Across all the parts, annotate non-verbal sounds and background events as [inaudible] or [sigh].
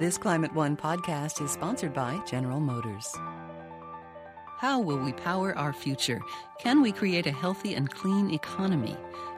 This Climate One podcast is sponsored by General Motors. How will we power our future? Can we create a healthy and clean economy?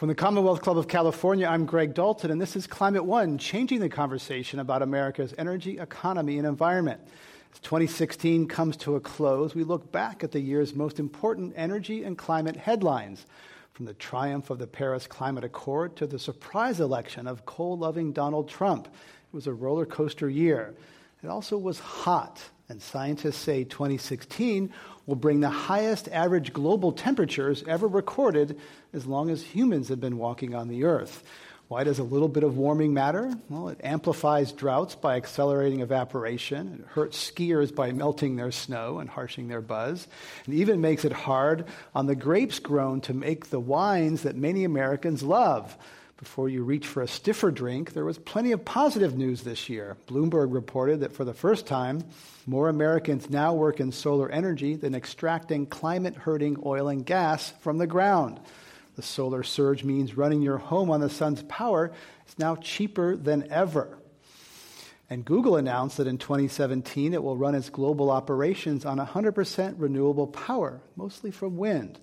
From the Commonwealth Club of California, I'm Greg Dalton, and this is Climate One, changing the conversation about America's energy, economy, and environment. As 2016 comes to a close, we look back at the year's most important energy and climate headlines, from the triumph of the Paris Climate Accord to the surprise election of coal loving Donald Trump. It was a roller coaster year. It also was hot, and scientists say 2016 will bring the highest average global temperatures ever recorded as long as humans have been walking on the earth. Why does a little bit of warming matter? Well, it amplifies droughts by accelerating evaporation. It hurts skiers by melting their snow and harshing their buzz. And even makes it hard on the grapes grown to make the wines that many Americans love. Before you reach for a stiffer drink, there was plenty of positive news this year. Bloomberg reported that for the first time, more Americans now work in solar energy than extracting climate hurting oil and gas from the ground. The solar surge means running your home on the sun's power is now cheaper than ever. And Google announced that in 2017 it will run its global operations on 100% renewable power, mostly from wind.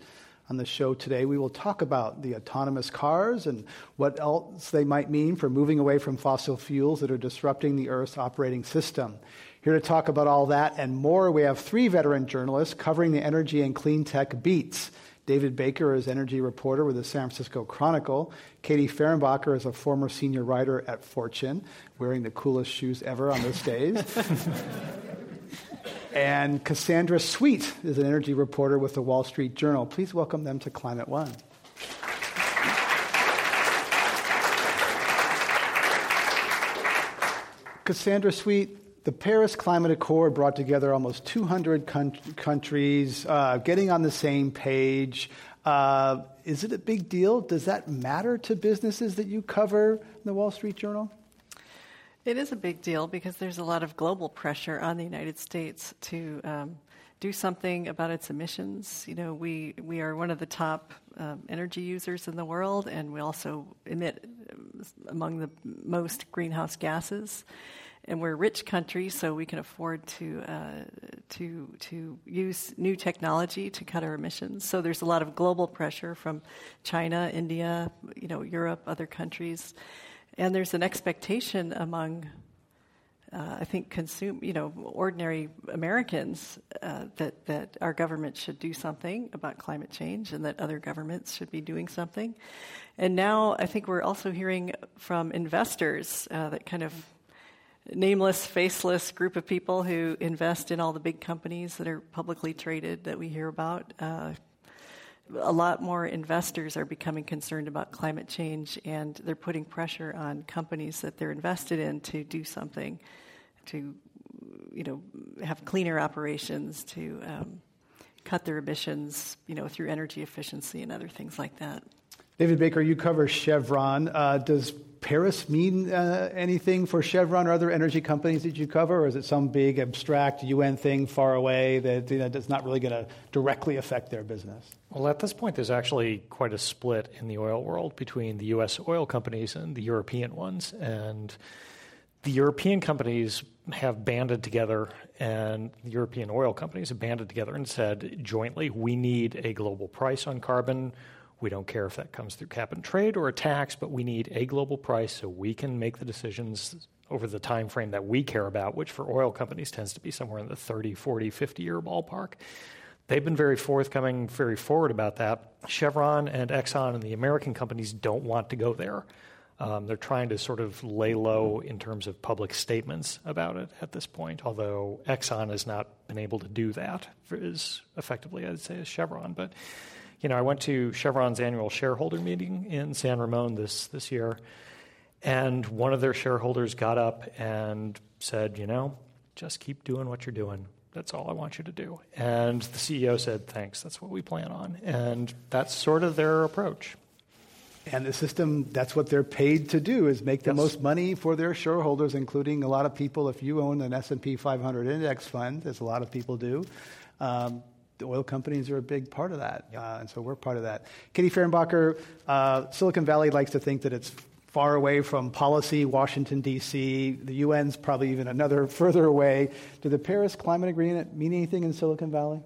On the show today, we will talk about the autonomous cars and what else they might mean for moving away from fossil fuels that are disrupting the Earth's operating system. Here to talk about all that and more, we have three veteran journalists covering the energy and clean tech beats. David Baker is energy reporter with the San Francisco Chronicle. Katie Fehrenbacher is a former senior writer at Fortune, wearing the coolest shoes ever on those days. [laughs] and Cassandra Sweet is an energy reporter with the Wall Street Journal. Please welcome them to Climate One. Cassandra Sweet, the Paris Climate Accord brought together almost 200 con- countries uh, getting on the same page. Uh, is it a big deal? Does that matter to businesses that you cover in the Wall Street Journal? It is a big deal because there's a lot of global pressure on the United States to um, do something about its emissions. You know, we, we are one of the top um, energy users in the world, and we also emit um, among the most greenhouse gases. And we're a rich country, so we can afford to uh, to to use new technology to cut our emissions. So there's a lot of global pressure from China, India, you know, Europe, other countries and there's an expectation among, uh, I think, consume, you know, ordinary Americans uh, that that our government should do something about climate change, and that other governments should be doing something. And now I think we're also hearing from investors uh, that kind of nameless, faceless group of people who invest in all the big companies that are publicly traded that we hear about, uh, a lot more investors are becoming concerned about climate change and they're putting pressure on companies that they're invested in to do something to you know have cleaner operations to um, cut their emissions you know through energy efficiency and other things like that. David baker you cover chevron. Uh, does Paris mean uh, anything for Chevron or other energy companies that you cover, or is it some big abstract UN thing far away that you know, that's not really going to directly affect their business? Well, at this point, there's actually quite a split in the oil world between the U.S. oil companies and the European ones, and the European companies have banded together, and the European oil companies have banded together and said jointly, we need a global price on carbon we don't care if that comes through cap and trade or a tax, but we need a global price so we can make the decisions over the time frame that we care about, which for oil companies tends to be somewhere in the 30, 40, 50 year ballpark. They've been very forthcoming, very forward about that. Chevron and Exxon and the American companies don't want to go there. Um, they're trying to sort of lay low in terms of public statements about it at this point, although Exxon has not been able to do that as effectively, I'd say, as Chevron. But you know, I went to Chevron's annual shareholder meeting in San Ramon this, this year, and one of their shareholders got up and said, you know, just keep doing what you're doing. That's all I want you to do. And the CEO said, Thanks, that's what we plan on. And that's sort of their approach. And the system, that's what they're paid to do, is make the yes. most money for their shareholders, including a lot of people. If you own an S&P 500 index fund, as a lot of people do, um, the oil companies are a big part of that. Yep. Uh, and so we're part of that. Katie Fehrenbacher, uh, Silicon Valley likes to think that it's far away from policy, Washington, D.C. The UN's probably even another [laughs] further away. Did the Paris Climate Agreement mean anything in Silicon Valley?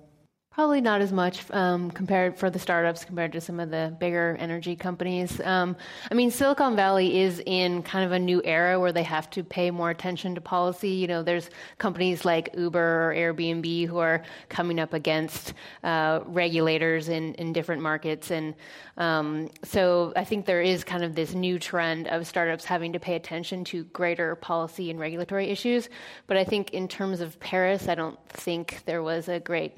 Probably not as much um, compared for the startups compared to some of the bigger energy companies. Um, I mean, Silicon Valley is in kind of a new era where they have to pay more attention to policy. You know, there's companies like Uber or Airbnb who are coming up against uh, regulators in, in different markets, and um, so I think there is kind of this new trend of startups having to pay attention to greater policy and regulatory issues. But I think in terms of Paris, I don't think there was a great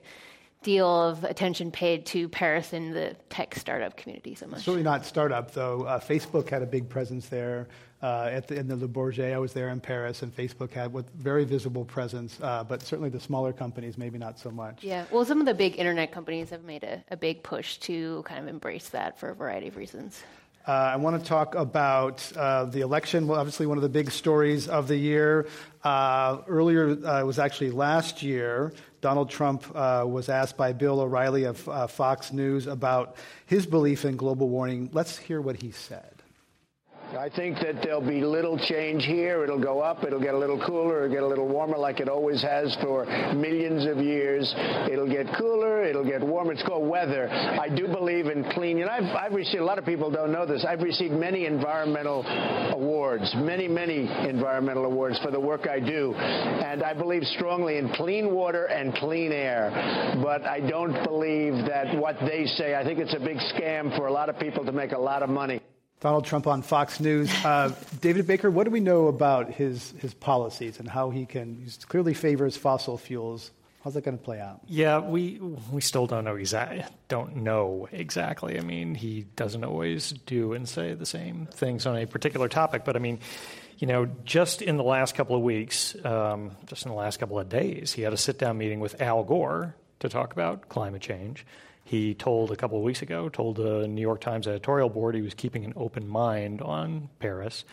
deal of attention paid to Paris in the tech startup community so much. Certainly not startup, though. Uh, Facebook had a big presence there. Uh, at the, in the Le Bourget, I was there in Paris, and Facebook had with very visible presence. Uh, but certainly the smaller companies, maybe not so much. Yeah, well, some of the big internet companies have made a, a big push to kind of embrace that for a variety of reasons. Uh, I want to talk about uh, the election. Well, obviously, one of the big stories of the year. Uh, earlier, uh, it was actually last year, Donald Trump uh, was asked by Bill O'Reilly of uh, Fox News about his belief in global warming. Let's hear what he said. I think that there'll be little change here. It'll go up. It'll get a little cooler. It'll get a little warmer like it always has for millions of years. It'll get cooler. It'll get warmer. It's called weather. I do believe in clean. Know, I've, I've received, a lot of people don't know this. I've received many environmental awards, many, many environmental awards for the work I do. And I believe strongly in clean water and clean air. But I don't believe that what they say, I think it's a big scam for a lot of people to make a lot of money. Donald Trump on Fox News. Uh, [laughs] David Baker, what do we know about his, his policies and how he can he clearly favors fossil fuels? How's that going to play out? Yeah, we we still don't know exactly. Don't know exactly. I mean, he doesn't always do and say the same things on a particular topic. But I mean, you know, just in the last couple of weeks, um, just in the last couple of days, he had a sit down meeting with Al Gore to talk about climate change. He told a couple of weeks ago, told the New York Times editorial board he was keeping an open mind on Paris.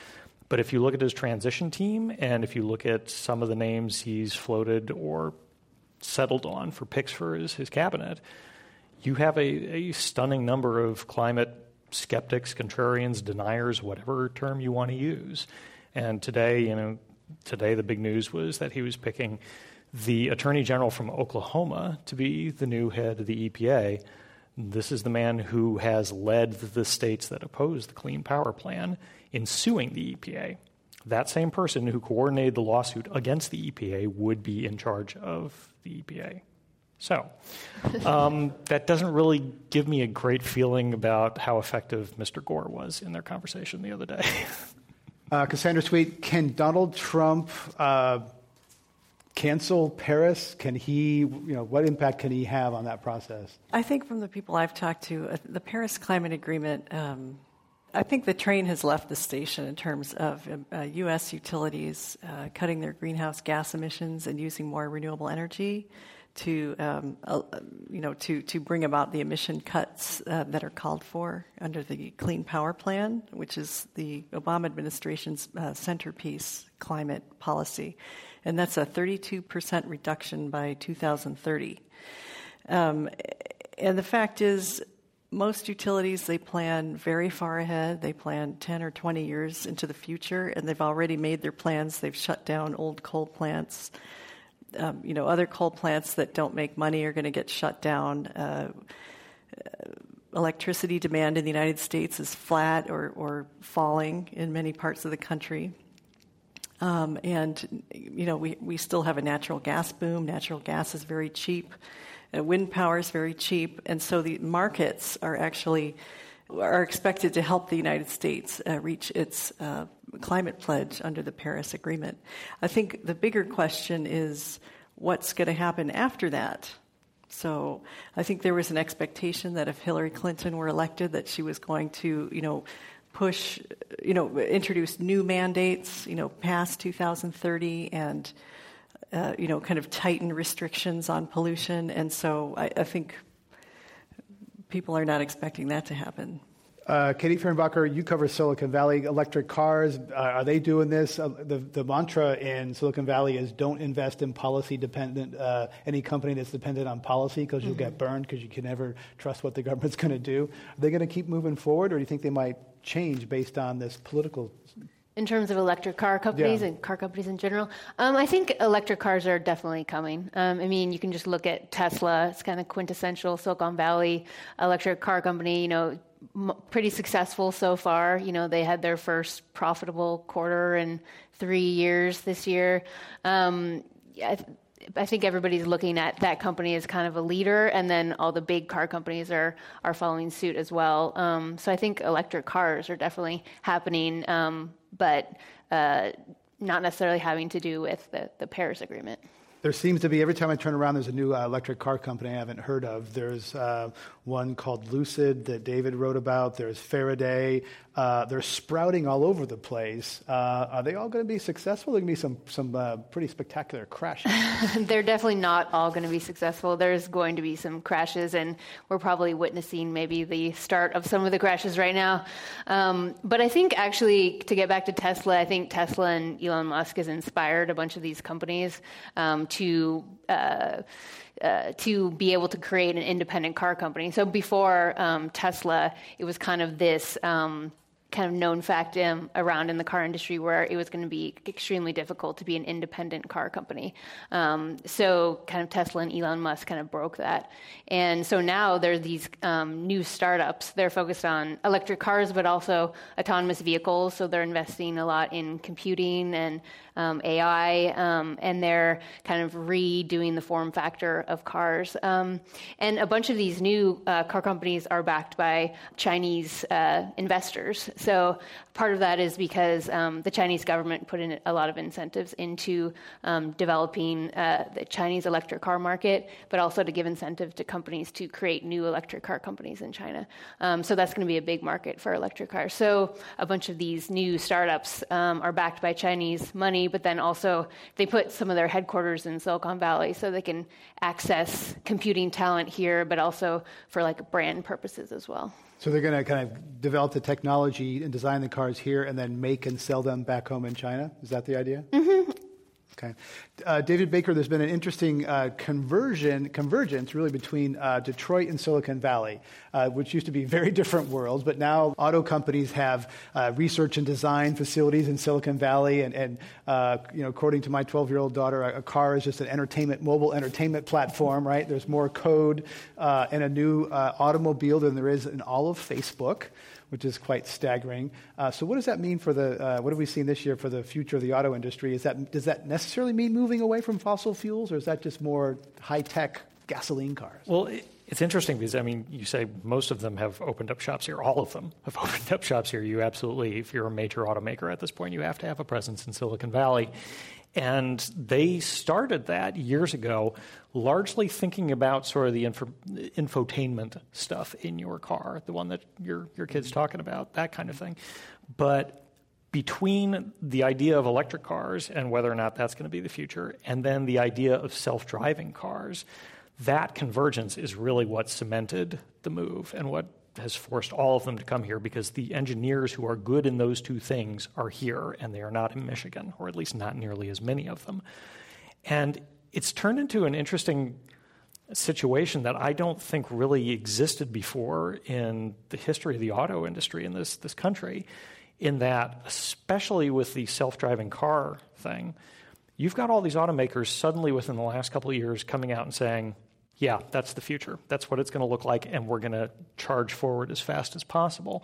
But if you look at his transition team and if you look at some of the names he's floated or settled on for picks for his, his cabinet, you have a, a stunning number of climate skeptics, contrarians, deniers, whatever term you want to use. And today, you know, today the big news was that he was picking the attorney general from Oklahoma to be the new head of the EPA. This is the man who has led the states that oppose the Clean Power Plan in suing the EPA. That same person who coordinated the lawsuit against the EPA would be in charge of the EPA. So, [laughs] um, that doesn't really give me a great feeling about how effective Mr. Gore was in their conversation the other day. [laughs] uh, Cassandra Sweet, can Donald Trump uh, cancel Paris? Can he, you know, what impact can he have on that process? I think from the people I've talked to, uh, the Paris Climate Agreement, um, I think the train has left the station in terms of uh, U.S. utilities uh, cutting their greenhouse gas emissions and using more renewable energy to, um, uh, you know, to, to bring about the emission cuts uh, that are called for under the Clean Power Plan, which is the Obama administration's uh, centerpiece climate policy and that's a 32% reduction by 2030. Um, and the fact is, most utilities they plan very far ahead. They plan 10 or 20 years into the future, and they've already made their plans. They've shut down old coal plants. Um, you know, other coal plants that don't make money are going to get shut down. Uh, electricity demand in the United States is flat or, or falling in many parts of the country. Um, and, you know, we, we still have a natural gas boom. Natural gas is very cheap. Uh, wind power is very cheap. And so the markets are actually are expected to help the United States uh, reach its uh, climate pledge under the Paris Agreement. I think the bigger question is what's going to happen after that. So I think there was an expectation that if Hillary Clinton were elected, that she was going to, you know, push, you know, introduce new mandates, you know, past 2030 and uh, you know, kind of tighten restrictions on pollution. And so I, I think people are not expecting that to happen. Uh, Katie Fehrenbacher, you cover Silicon Valley electric cars. Uh, are they doing this? Uh, the, the mantra in Silicon Valley is don't invest in policy dependent, uh, any company that's dependent on policy because you'll mm-hmm. get burned because you can never trust what the government's going to do. Are they going to keep moving forward or do you think they might change based on this political in terms of electric car companies yeah. and car companies in general. Um, I think electric cars are definitely coming. Um, I mean, you can just look at Tesla; it's kind of quintessential Silicon Valley electric car company. You know, m- pretty successful so far. You know, they had their first profitable quarter in three years this year. Um, I, I think everybody's looking at that company as kind of a leader, and then all the big car companies are are following suit as well. Um, so I think electric cars are definitely happening, um, but uh, not necessarily having to do with the, the Paris Agreement. There seems to be, every time I turn around, there's a new uh, electric car company I haven't heard of. There's uh, one called Lucid that David wrote about. There's Faraday. Uh, they're sprouting all over the place. Uh, are they all going to be successful? There going to be some, some uh, pretty spectacular crashes. [laughs] They're definitely not all going to be successful. There's going to be some crashes, and we're probably witnessing maybe the start of some of the crashes right now. Um, but I think actually, to get back to Tesla, I think Tesla and Elon Musk has inspired a bunch of these companies um, to. Uh, uh, to be able to create an independent car company. So before um, Tesla, it was kind of this um, kind of known fact um, around in the car industry where it was going to be extremely difficult to be an independent car company. Um, so, kind of Tesla and Elon Musk kind of broke that. And so now there are these um, new startups. They're focused on electric cars, but also autonomous vehicles. So, they're investing a lot in computing and um, AI, um, and they're kind of redoing the form factor of cars. Um, and a bunch of these new uh, car companies are backed by Chinese uh, investors. So part of that is because um, the Chinese government put in a lot of incentives into um, developing uh, the Chinese electric car market, but also to give incentive to companies to create new electric car companies in China. Um, so that's going to be a big market for electric cars. So a bunch of these new startups um, are backed by Chinese money, but then also they put some of their headquarters in Silicon Valley so they can access computing talent here, but also for like brand purposes as well. So they're going to kind of develop the technology and design the cars here and then make and sell them back home in China? Is that the idea? Mm-hmm. Okay. Uh, David Baker, there's been an interesting uh, conversion, convergence really between uh, Detroit and Silicon Valley, uh, which used to be [laughs] very different worlds, but now auto companies have uh, research and design facilities in Silicon Valley. And, and uh, you know, according to my 12 year old daughter, a, a, car is just an entertainment, mobile entertainment platform, right? There's more code in a new automobile than there is in all of Facebook which is quite staggering. Uh, so, what does that mean for the? Uh, what have we seen this year for the future of the auto industry? Is that does that necessarily mean moving away from fossil fuels, or is that just more high tech gasoline cars? Well. It, it's interesting because I mean, you say most of them have opened up shops here. All of them have [laughs] opened up shops here. You absolutely, if you're a major automaker at this point, you have to have a presence in Silicon Valley. And they started that years ago, largely thinking about sort of the info, infotainment stuff in your car, the one that your, your kid's mm-hmm. talking about, that kind of thing. But between the idea of electric cars and whether or not that's going to be the future, and then the idea of self driving cars, that convergence is really what cemented the move and what has forced all of them to come here because the engineers who are good in those two things are here and they are not in Michigan, or at least not nearly as many of them. And it's turned into an interesting situation that I don't think really existed before in the history of the auto industry in this, this country, in that, especially with the self driving car thing, you've got all these automakers suddenly within the last couple of years coming out and saying, yeah, that's the future. That's what it's going to look like, and we're going to charge forward as fast as possible.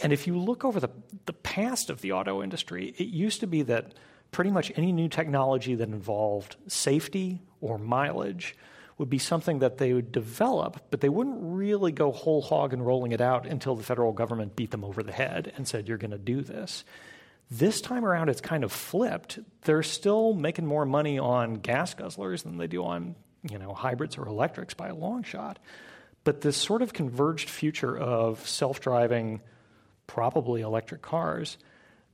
And if you look over the, the past of the auto industry, it used to be that pretty much any new technology that involved safety or mileage would be something that they would develop, but they wouldn't really go whole hog and rolling it out until the federal government beat them over the head and said, You're going to do this. This time around, it's kind of flipped. They're still making more money on gas guzzlers than they do on you know, hybrids or electrics by a long shot. But this sort of converged future of self driving, probably electric cars,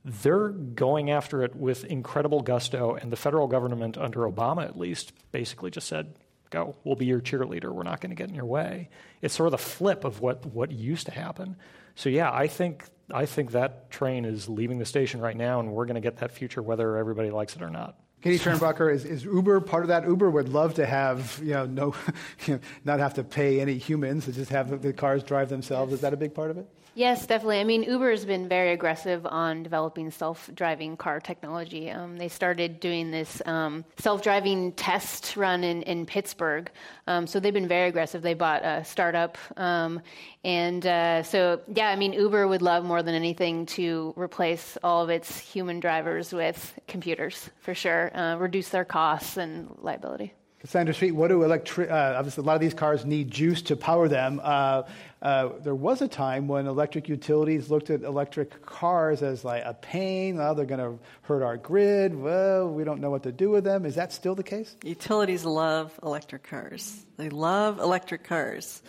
they're going after it with incredible gusto, and the federal government, under Obama at least, basically just said, Go, we'll be your cheerleader. We're not going to get in your way. It's sort of the flip of what, what used to happen. So, yeah, I think, I think that train is leaving the station right now, and we're going to get that future whether everybody likes it or not. Katie Fehrenbacher, is, is Uber part of that? Uber would love to have, you know, no, [laughs] you know, not have to pay any humans, to just have the cars drive themselves. Is that a big part of it? Yes, definitely. I mean, Uber has been very aggressive on developing self driving car technology. Um, they started doing this um, self driving test run in, in Pittsburgh. Um, so they've been very aggressive. They bought a startup. Um, and uh, so, yeah, I mean, Uber would love more than anything to replace all of its human drivers with computers, for sure, uh, reduce their costs and liability. Cassandra Sweet, what do electric? Uh, obviously, a lot of these cars need juice to power them. Uh, uh, there was a time when electric utilities looked at electric cars as like a pain. Oh, they're going to hurt our grid. Well, we don't know what to do with them. Is that still the case? Utilities love electric cars. They love electric cars.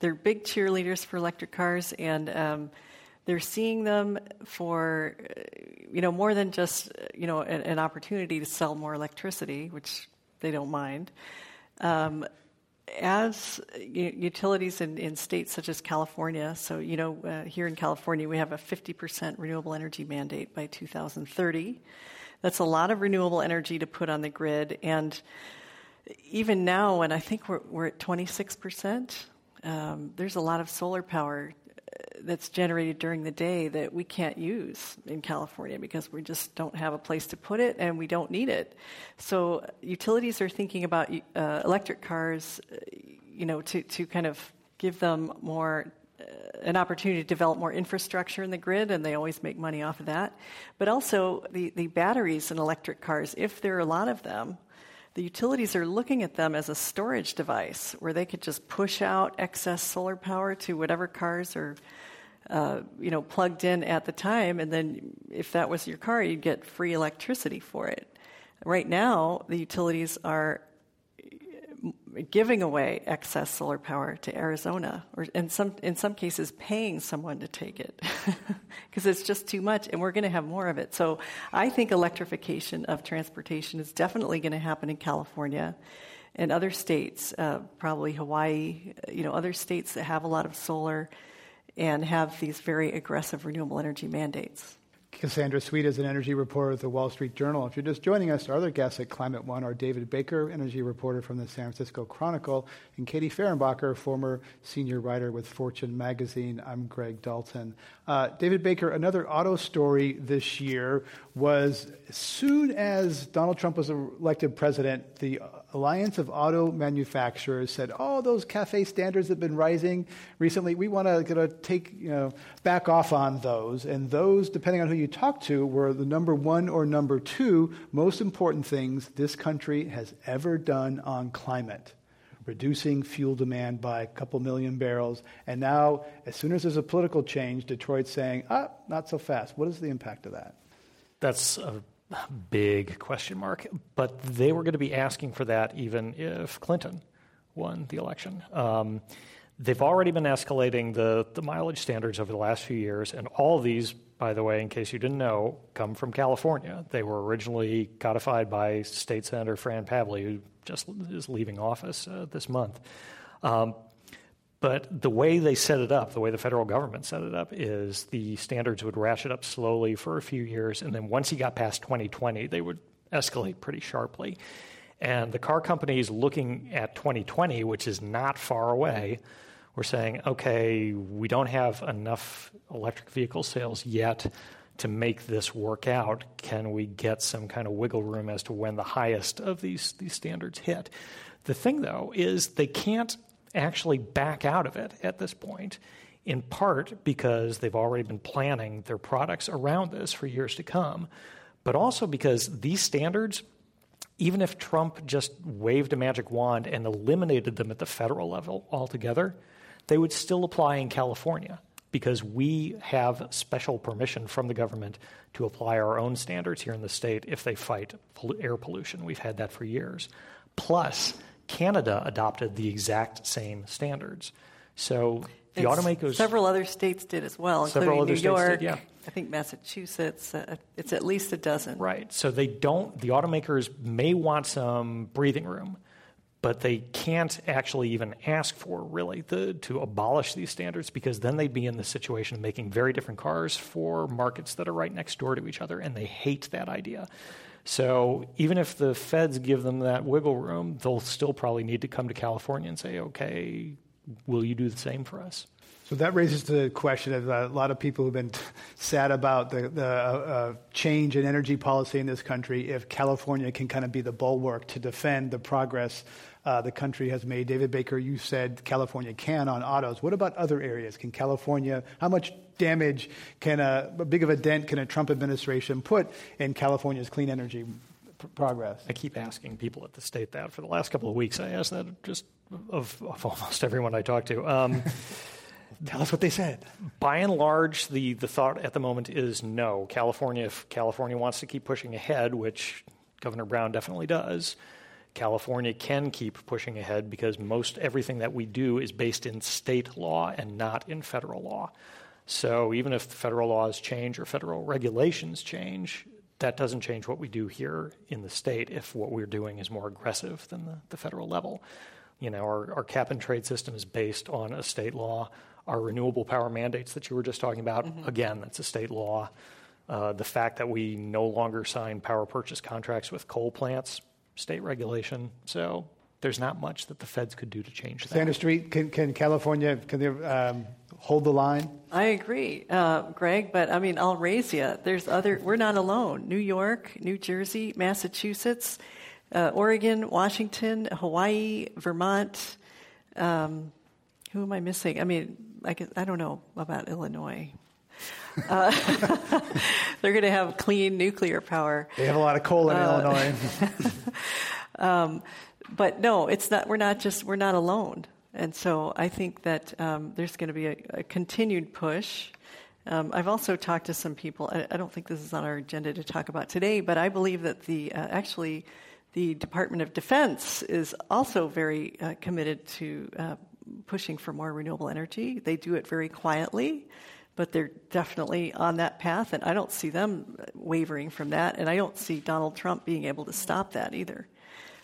They're big cheerleaders for electric cars, and um, they're seeing them for you know more than just you know an, an opportunity to sell more electricity, which they don't mind. Um, as utilities in, in, states such as California, so you know, uh, here in California, we have a 50% renewable energy mandate by 2030. That's a lot of renewable energy to put on the grid, and even now, when I think we're, we're at 26%, um, there's a lot of solar power that's generated during the day that we can't use in California because we just don't have a place to put it and we don't need it. So utilities are thinking about uh, electric cars, uh, you know, to, to kind of give them more uh, an opportunity to develop more infrastructure in the grid, and they always make money off of that. But also the, the batteries in electric cars, if there are a lot of them, the utilities are looking at them as a storage device where they could just push out excess solar power to whatever cars are uh, you know plugged in at the time. And then if that was your car you'd get free electricity for it. Right now the utilities are giving away excess solar power to Arizona, or in some in some cases paying someone to take it [laughs] because it's just too much, and we're going to have more of it. So I think electrification of transportation is definitely going to happen in California and other states, uh, probably Hawaii, you know, other states that have a lot of solar and have these very aggressive renewable energy mandates. Cassandra Sweet is an energy reporter at the Wall Street Journal. If you're just joining us, our other guests at Climate One are David Baker, energy reporter from the San Francisco Chronicle, and Katie Fehrenbacher, former senior writer with Fortune magazine. I'm Greg Dalton. Uh, David Baker, another auto story this year was as soon as Donald Trump was elected president, the Alliance of Auto Manufacturers said, "Oh, those CAFE standards have been rising recently. We want to take, you know, back off on those." And those, depending on who you talk to, were the number one or number two most important things this country has ever done on climate reducing fuel demand by a couple million barrels. And now, as soon as there's a political change, Detroit's saying, ah, not so fast. What is the impact of that? That's a big question mark. But they were going to be asking for that even if Clinton won the election. Um, they've already been escalating the, the mileage standards over the last few years, and all these, by the way, in case you didn't know, come from California. They were originally codified by State Senator Fran Pavley, who just is leaving office uh, this month. Um, but the way they set it up, the way the federal government set it up, is the standards would ratchet up slowly for a few years, and then once you got past 2020, they would escalate pretty sharply. And the car companies looking at 2020, which is not far away, were saying, okay, we don't have enough electric vehicle sales yet to make this work out. Can we get some kind of wiggle room as to when the highest of these, these standards hit? The thing, though, is they can't actually back out of it at this point, in part because they've already been planning their products around this for years to come, but also because these standards, even if Trump just waved a magic wand and eliminated them at the federal level altogether, they would still apply in California because we have special permission from the government to apply our own standards here in the state if they fight air pollution. We've had that for years. Plus, Canada adopted the exact same standards. So the automakers. Several other states did as well, Several including New states did, York. yeah. I think Massachusetts. Uh, it's at least a dozen. Right. So they don't, the automakers may want some breathing room, but they can't actually even ask for really the, to abolish these standards because then they'd be in the situation of making very different cars for markets that are right next door to each other, and they hate that idea. So even if the feds give them that wiggle room, they'll still probably need to come to California and say, okay, will you do the same for us? So that raises the question of a lot of people who've been sad about the, the uh, uh, change in energy policy in this country. If California can kind of be the bulwark to defend the progress uh, the country has made. David Baker, you said California can on autos. What about other areas? Can California, how much damage can a, a big of a dent can a Trump administration put in California's clean energy p- progress? I keep asking people at the state that for the last couple of weeks. I asked that just of, of almost everyone I talk to. Um, [laughs] Tell us what they said. by and large, the, the thought at the moment is no. California, if California wants to keep pushing ahead, which Governor Brown definitely does, California can keep pushing ahead because most everything that we do is based in state law and not in federal law. So even if federal laws change or federal regulations change, that doesn't change what we do here in the state if what we're doing is more aggressive than the, the federal level. You know, our, our cap and trade system is based on a state law. Our renewable power mandates that you were just talking about, again, that's a state law. Uh, the fact that we no longer sign power purchase contracts with coal plants, state regulation. So there's not much that the feds could do to change that. Cassandra Sweet, can, can California can they, um, hold the line? I agree, uh, Greg. But I mean, I'll raise you. There's other. We're not alone. New York, New Jersey, Massachusetts, uh, Oregon, Washington, Hawaii, Vermont. Um, who am I missing? I mean, I, guess, I don't know about Illinois. Uh, [laughs] they're going to have clean nuclear power. They have a lot of coal in Uh, Illinois. [laughs] but no, it's not. We're not just. We're not alone. And so I think that um, there's going to be a, a continued push. Um, I've also talked to some people. I, I, don't think this is on our agenda to talk about today, but I believe that the uh, actually the Department of Defense is also very uh, committed to uh, pushing for more renewable energy. They do it very quietly, but they're definitely on that path, and I don't see them wavering from that, and I don't see Donald Trump being able to stop that either.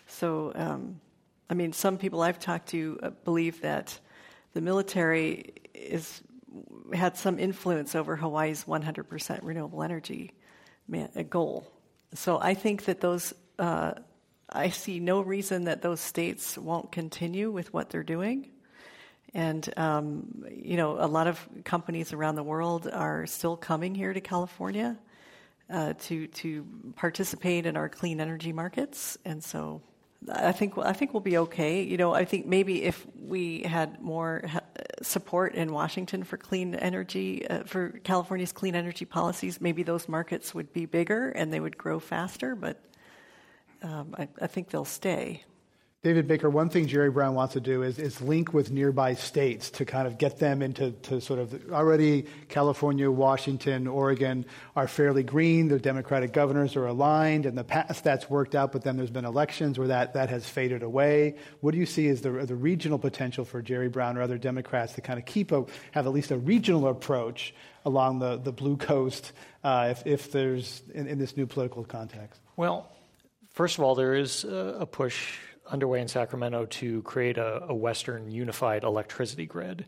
So, um, I mean, some people I've talked to uh, believe that the military is had some influence over Hawaii's 100% renewable energy uh, goal. So I think that those, uh, I see no reason that those states won't continue with what they're doing. And, um, you know, a lot of companies around the world are still coming here to California uh, to, to participate in our clean energy markets. And so I think I think we'll be okay. You know, I think maybe if we had more support in Washington for clean energy, uh, for California's clean energy policies, maybe those markets would be bigger and they would grow faster. But um, I, I think they'll stay. David Baker, one thing Jerry Brown wants to do is, is link with nearby states to kind of get them into to sort of already California, Washington, Oregon are fairly green. Their Democratic governors are aligned. In the past, that's worked out, but then there's been elections where that, that has faded away. What do you see as the, the regional potential for Jerry Brown or other Democrats to kind of keep a, have at least a regional approach along the, the blue coast uh, if, if there's in, in this new political context? Well, first of all, there is a, a push underway in Sacramento to create a, a, Western unified electricity grid.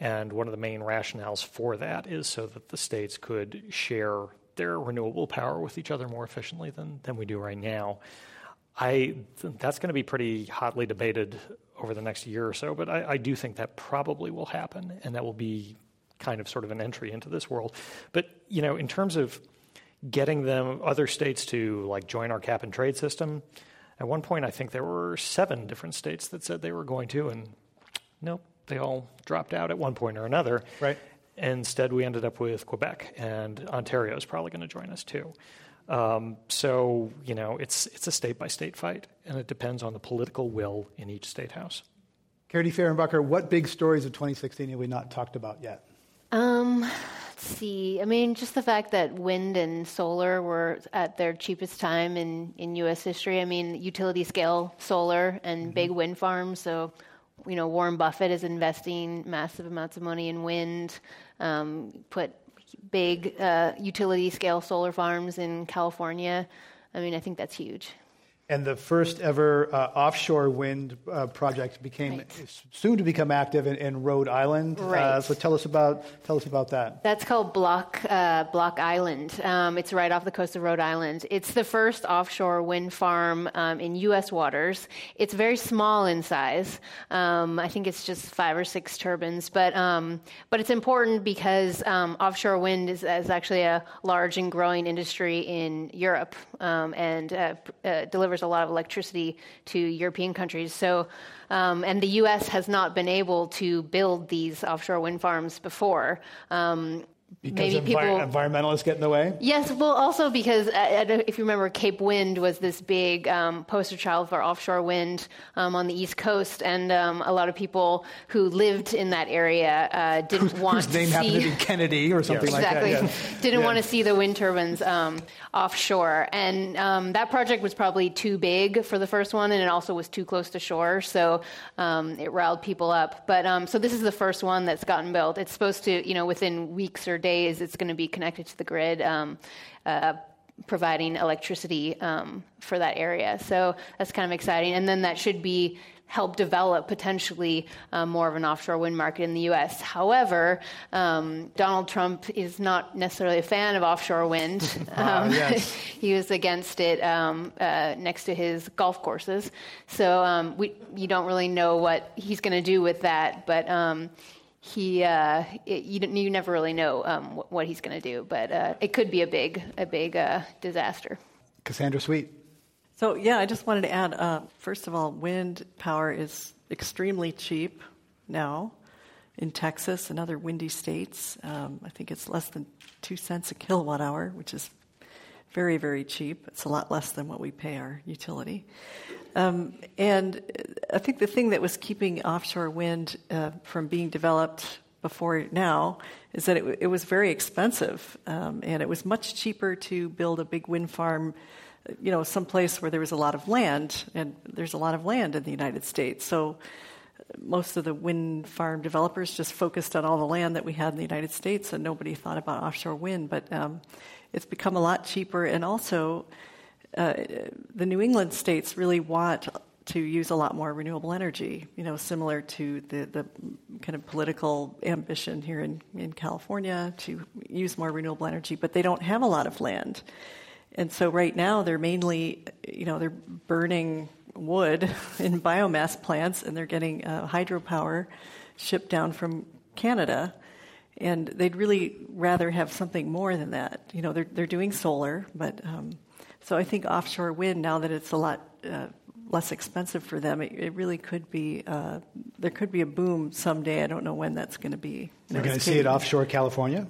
And one of the main rationales for that is so that the states could share their renewable power with each other more efficiently than, than we do right now. I, that's going to be pretty hotly debated over the next year or so, but I, I do think that probably will happen, and that will be kind of sort of an entry into this world. But, you know, in terms of getting them, other states to like join our cap and trade system, at one point, I think there were seven different states that said they were going to, and nope, they all dropped out at one point or another. Right. Instead, we ended up with Quebec, and Ontario is probably going to join us too. Um, so you know, it's it's a state by state fight, and it depends on the political will in each state house. Katie Fehrenbacher, what big stories of 2016 have we not talked about yet? Um, let's see. I mean, just the fact that wind and solar were at their cheapest time in, in U.S. history. I mean, utility scale solar and mm-hmm. big wind farms. So You know, Warren Buffett is investing massive amounts of money in wind, um, put big uh, utility scale solar farms in California. I mean, I think that's huge. And the first ever uh, offshore wind uh, project became right. soon to become active in, in Rhode Island. Uh, right. Uh, so tell us about tell us about that. That's called Block uh, Block Island. Um, it's right off the coast of Rhode Island. It's the first offshore wind farm um, in U.S. waters. It's very small in size. Um, I think it's just five or six turbines, but um, but it's important because um, offshore wind is, is, actually a large and growing industry in Europe um, and uh, delivers delivers a lot of electricity to European countries. So, um, and the U.S. has not been able to build these offshore wind farms before. Um, because Maybe people, environmentalists get in the way? Yes, well, also because uh, if you remember, Cape Wind was this big um, poster child for offshore wind um, on the East Coast, and um, a lot of people who lived in that area uh, didn't want Whose name see, happened to be Kennedy or something yes. like that. Exactly, [laughs] didn't yeah. want to see the wind turbines um, offshore, and um, that project was probably too big for the first one, and it also was too close to shore, so um, it riled people up. But so this is the first one that's gotten built. It's supposed to, you know, within weeks or days, it's going to be connected to the grid. Um, uh, providing electricity um, for that area. So that's kind of exciting. And then that should be help develop potentially uh, more of an offshore wind market in the U.S. However, um, Donald Trump is not necessarily a fan of offshore wind. [laughs] Ah, um, yes. [laughs] he was against it um, uh, next to his golf courses. So um, we, you don't really know what he's going to do with that, but um, he uh, it, you, you, never really know um, what, what, he's going to do, but uh, it could be a big a big uh, disaster. Cassandra Sweet. So yeah, I just wanted to add. Uh, first of all, wind power is extremely cheap now in Texas and other windy states. Um, I think it's less than two cents a kilowatt hour, which is very very cheap. It's a lot less than what we pay our utility. Um, and I think the thing that was keeping offshore wind uh, from being developed before now is that it, it was very expensive, um, and it was much cheaper to build a big wind farm, you know, someplace where there was a lot of land, and there's a lot of land in the United States. So most of the wind farm developers just focused on all the land that we had in the United States, and nobody thought about offshore wind. But um, it's become a lot cheaper, and also uh, the New England states really want to use a lot more renewable energy, you know, similar to the, the kind of political ambition here in, in California to use more renewable energy, but they don't have a lot of land. And so right now they're mainly, you know, they're burning wood [laughs] in biomass plants and they're getting uh, hydropower shipped down from Canada. And they'd really rather have something more than that. You know, they're, they're doing solar, but um, so I think offshore wind, now that it's a lot uh, less expensive for them, it, it really could be, uh, there could be a boom someday. I don't know when that's going to be. We're going to see it offshore California?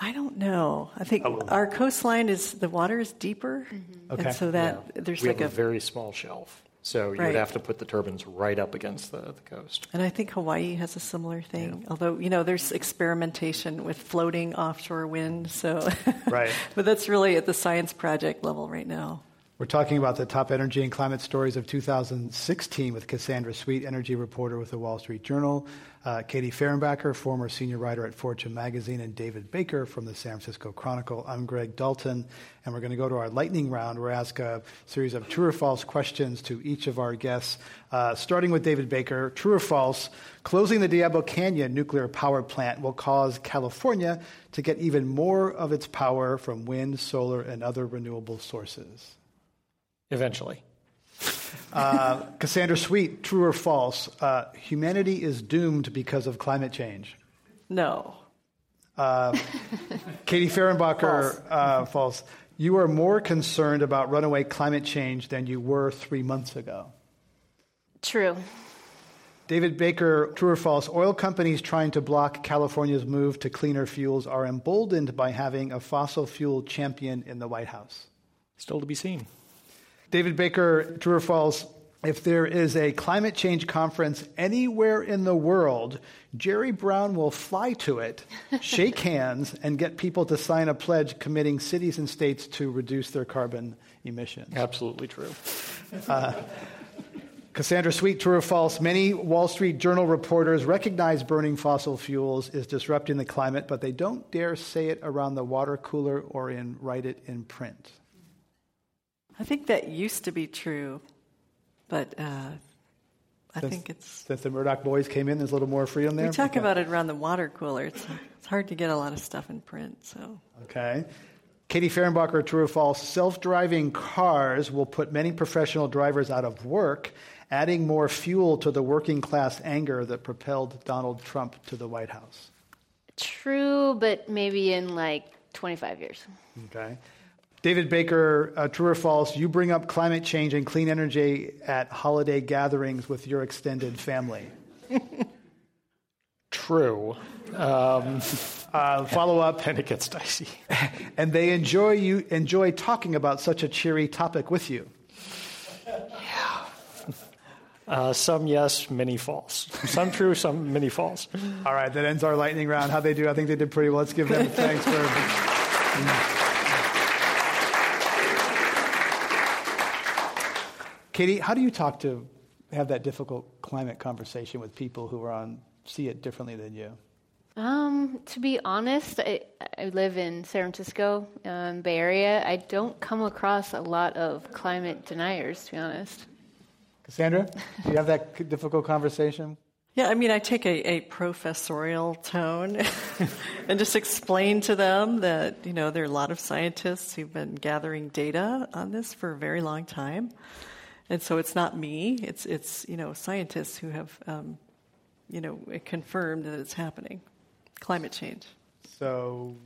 I don't know. I think oh. our coastline is, the water is deeper. Mm-hmm. Okay. And so that yeah. there's we like a, a, very small shelf. So you right. would have to put the turbines right up against the, the coast. And I think Hawaii has a similar thing. Yeah. Although, you know, there's experimentation with floating offshore wind. So, right. [laughs] but that's really at the science project level right now. We're talking about the top energy and climate stories of 2016 with Cassandra Sweet, energy reporter with the Wall Street Journal, uh, Katie Fehrenbacher, former senior writer at Fortune magazine, and David Baker from the San Francisco Chronicle. I'm Greg Dalton, and we're going to go to our lightning round. We're ask a series of true or false questions to each of our guests, uh, starting with David Baker. True or false? Closing the Diablo Canyon nuclear power plant will cause California to get even more of its power from wind, solar, and other renewable sources. Eventually. Uh, Cassandra Sweet, true or false? Uh, humanity is doomed because of climate change. No. Uh, Katie Fehrenbacher, false. Uh, false. You are more concerned about runaway climate change than you were three months ago. True. David Baker, true or false? Oil companies trying to block California's move to cleaner fuels are emboldened by having a fossil fuel champion in the White House. Still to be seen. David Baker, true or false? If there is a climate change conference anywhere in the world, Jerry Brown will fly to it, [laughs] shake hands, and get people to sign a pledge committing cities and states to reduce their carbon emissions. Absolutely true. Uh, Cassandra Sweet, true or false? Many Wall Street Journal reporters recognize burning fossil fuels is disrupting the climate, but they don't dare say it around the water cooler or in write it in print. I think that used to be true, but uh, I Since- think it's. Since the Murdoch boys came in, there's a little more freedom there. We talk Okay. about it around the water cooler. It's, it's hard to get a lot of stuff in print, so. Okay. Katie Fehrenbacher, true or false? Self driving cars will put many professional drivers out of work, adding more fuel to the working class anger that propelled Donald Trump to the White House. True, but maybe in like 25 years. Okay. David Baker, uh, true or false? You bring up climate change and clean energy at holiday gatherings with your extended family. [laughs] True. Um, Uh, follow up, and it gets dicey. [laughs] and they enjoy you enjoy talking about such a cheery topic with you. Uh, some yes, many false. Some true, some many false. All right, that ends our lightning round. How they do? I think they did pretty well. Let's give them thanks for. [laughs] Katie, how do you talk to have that difficult climate conversation with people who are on see it differently than you? Um, to be honest, I, I live in San Francisco, um, Bay Area. I don't come across a lot of climate deniers, to be honest. Cassandra, do you have that difficult conversation? Yeah, I mean, I take a, a professorial tone [laughs] and just explain to them that, you know, there are a lot of scientists who've been gathering data on this for a very long time. And so it's not me, it's, it's you know, scientists who have, um, you know, confirmed that it's happening climate change. So,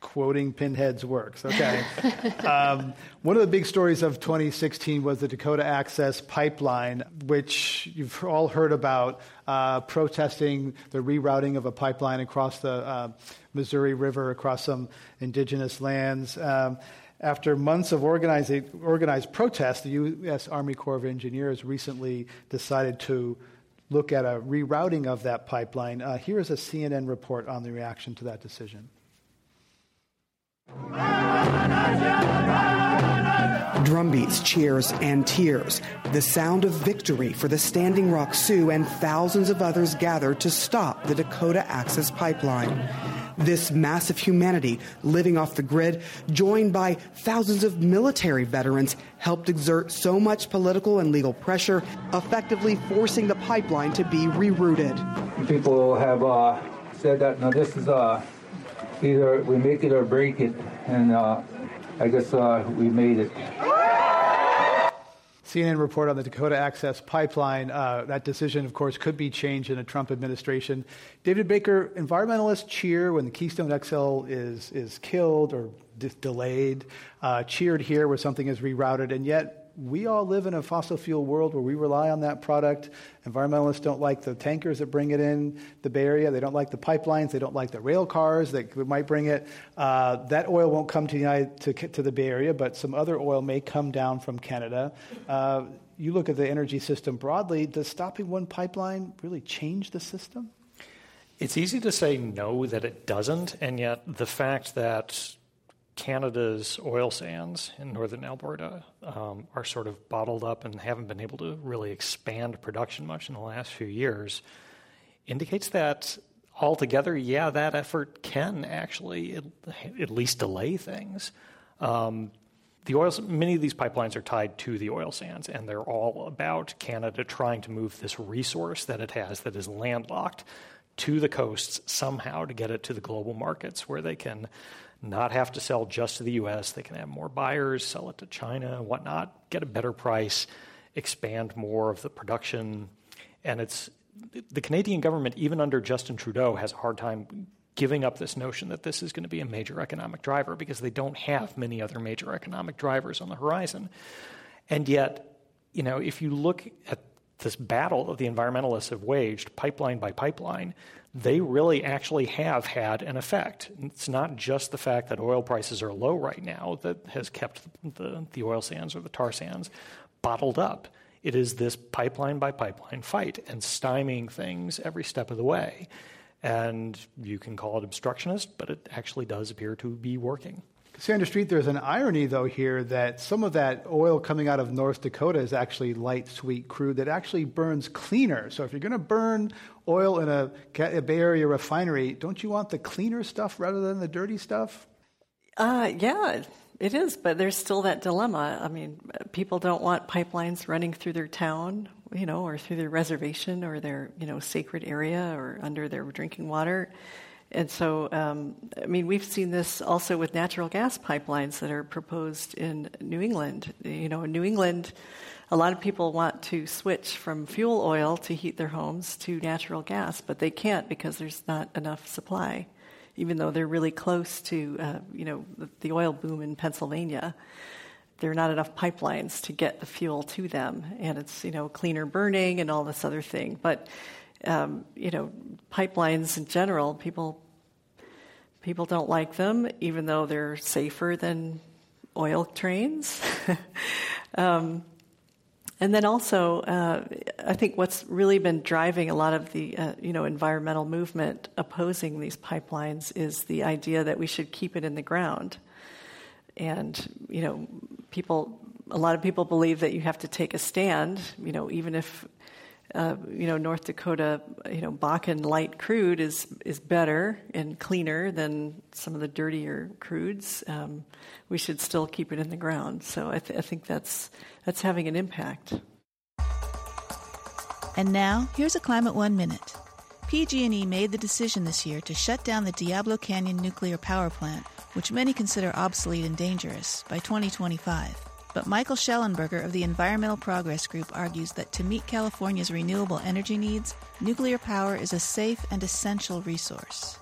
quoting pinheads works. Okay. [laughs] um, one of the big stories of 2016 was the Dakota Access Pipeline, which you've all heard about, uh, protesting the rerouting of a pipeline across the uh, Missouri River, across some indigenous lands. Um, after months of organizing, organized protest, the U.S. Army Corps of Engineers recently decided to look at a rerouting of that pipeline. Uh, here is a CNN report on the reaction to that decision. Drumbeats, cheers, and tears. The sound of victory for the Standing Rock Sioux and thousands of others gathered to stop the Dakota Access Pipeline. This massive humanity living off the grid, joined by thousands of military veterans, helped exert so much political and legal pressure, effectively forcing the pipeline to be rerouted. people have uh, said that now this is uh, either we make it or break it, and uh, I guess uh, we made it. CNN report on the Dakota Access Pipeline. Uh, that decision, of course, could be changed in a Trump administration. David Baker, environmentalists cheer when the Keystone XL is, is killed or d- delayed, uh, cheered here where something is rerouted, and yet we all live in a fossil fuel world where we rely on that product. Environmentalists don't like the tankers that bring it in the Bay Area. They don't like the pipelines. They don't like the rail cars that might bring it. Uh, that oil won't come to the, United, to, to the Bay Area, but some other oil may come down from Canada. Uh, you look at the energy system broadly. Does stopping one pipeline really change the system? It's easy to say no that it doesn't, and yet the fact that Canada's oil sands in northern Alberta um, are sort of bottled up and haven't been able to really expand production much in the last few years indicates that altogether, yeah, that effort can actually at, at least delay things. Um, the oil, many of these pipelines are tied to the oil sands, and they're all about Canada trying to move this resource that it has that is landlocked to the coasts somehow to get it to the global markets where they can not have to sell just to the U.S. They can have more buyers, sell it to China, and whatnot, get a better price, expand more of the production, and it's the Canadian government, even under Justin Trudeau, has a hard time giving up this notion that this is going to be a major economic driver because they don't have many other major economic drivers on the horizon. And yet, you know, if you look at this battle that the environmentalists have waged, pipeline by pipeline, they really actually have had an effect. It's not just the fact that oil prices are low right now that has kept the, the oil sands or the tar sands bottled up. It is this pipeline by pipeline fight and stymieing things every step of the way. And you can call it obstructionist, but it actually does appear to be working. Cassandra Sweet, there's an irony, though, here that some of that oil coming out of North Dakota is actually light, sweet crude that actually burns cleaner. So if you're going to burn oil in a, a, Bay Area refinery, don't you want the cleaner stuff rather than the dirty stuff? Uh, yeah, it is, but there's still that dilemma. I mean, people don't want pipelines running through their town, you know, or through their reservation or their, you know, sacred area or under their drinking water. And so, um, I mean, we've seen this also with natural gas pipelines that are proposed in New England. You know, in New England, a lot of people want to switch from fuel oil to heat their homes to natural gas, but they can't because there's not enough supply, even though they're really close to, uh, you know, the, oil boom in Pennsylvania. There are not enough pipelines to get the fuel to them, and it's, you know, cleaner burning and all this other thing. But um, you know, pipelines in general, people people don't like them, even though they're safer than oil trains. [laughs] um, and then also, uh, I think what's really been driving a lot of the uh, you know environmental movement opposing these pipelines is the idea that we should keep it in the ground. And you know, people, a lot of people believe that you have to take a stand. You know, even if uh, you know, North Dakota, you know, Bakken light crude is is better and cleaner than some of the dirtier crudes. Um, we should still keep it in the ground. So I, th- I think that's that's having an impact. And now here's a Climate One minute. PG&E made the decision this year to shut down the Diablo Canyon nuclear power plant, which many consider obsolete and dangerous, by 2025. But Michael Shellenberger of the Environmental Progress Group argues that to meet California's renewable energy needs, nuclear power is a safe and essential resource.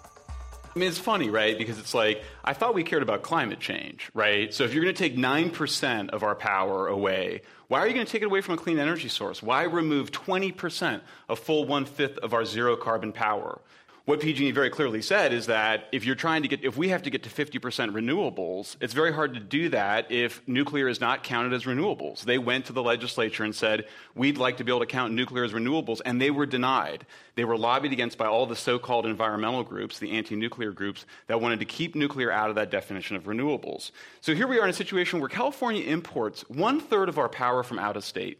I mean, it's funny, right? Because it's like, I thought we cared about climate change, right? So if you're going to take 9% of our power away, why are you going to take it away from a clean energy source? Why remove 20%, a full one fifth of our zero carbon power? What PG&E very clearly said is that if you're trying to get, if we have to get to 50% renewables, it's very hard to do that if nuclear is not counted as renewables. They went to the legislature and said, we'd like to be able to count nuclear as renewables, and they were denied. They were lobbied against by all the so-called environmental groups, the anti-nuclear groups, that wanted to keep nuclear out of that definition of renewables. So here we are in a situation where California imports one third of our power from out of state.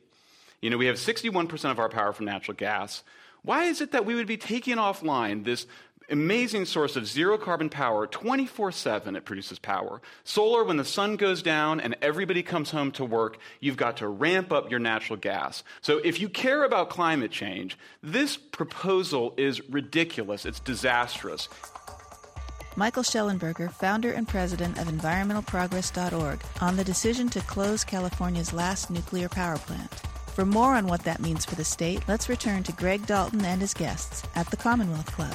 You know, we have 61% of our power from natural gas. Why is it that we would be taking offline this amazing source of zero carbon power 24 7 it produces power. Solar when the sun goes down and everybody comes home to work you've got to ramp up your natural gas. So if you care about climate change this proposal is ridiculous. It's disastrous. Michael Shellenberger, founder and president of EnvironmentalProgress.org, on the decision to close California's last nuclear power plant. For more on what that means for the state, let's return to Greg Dalton and his guests at the Commonwealth Club.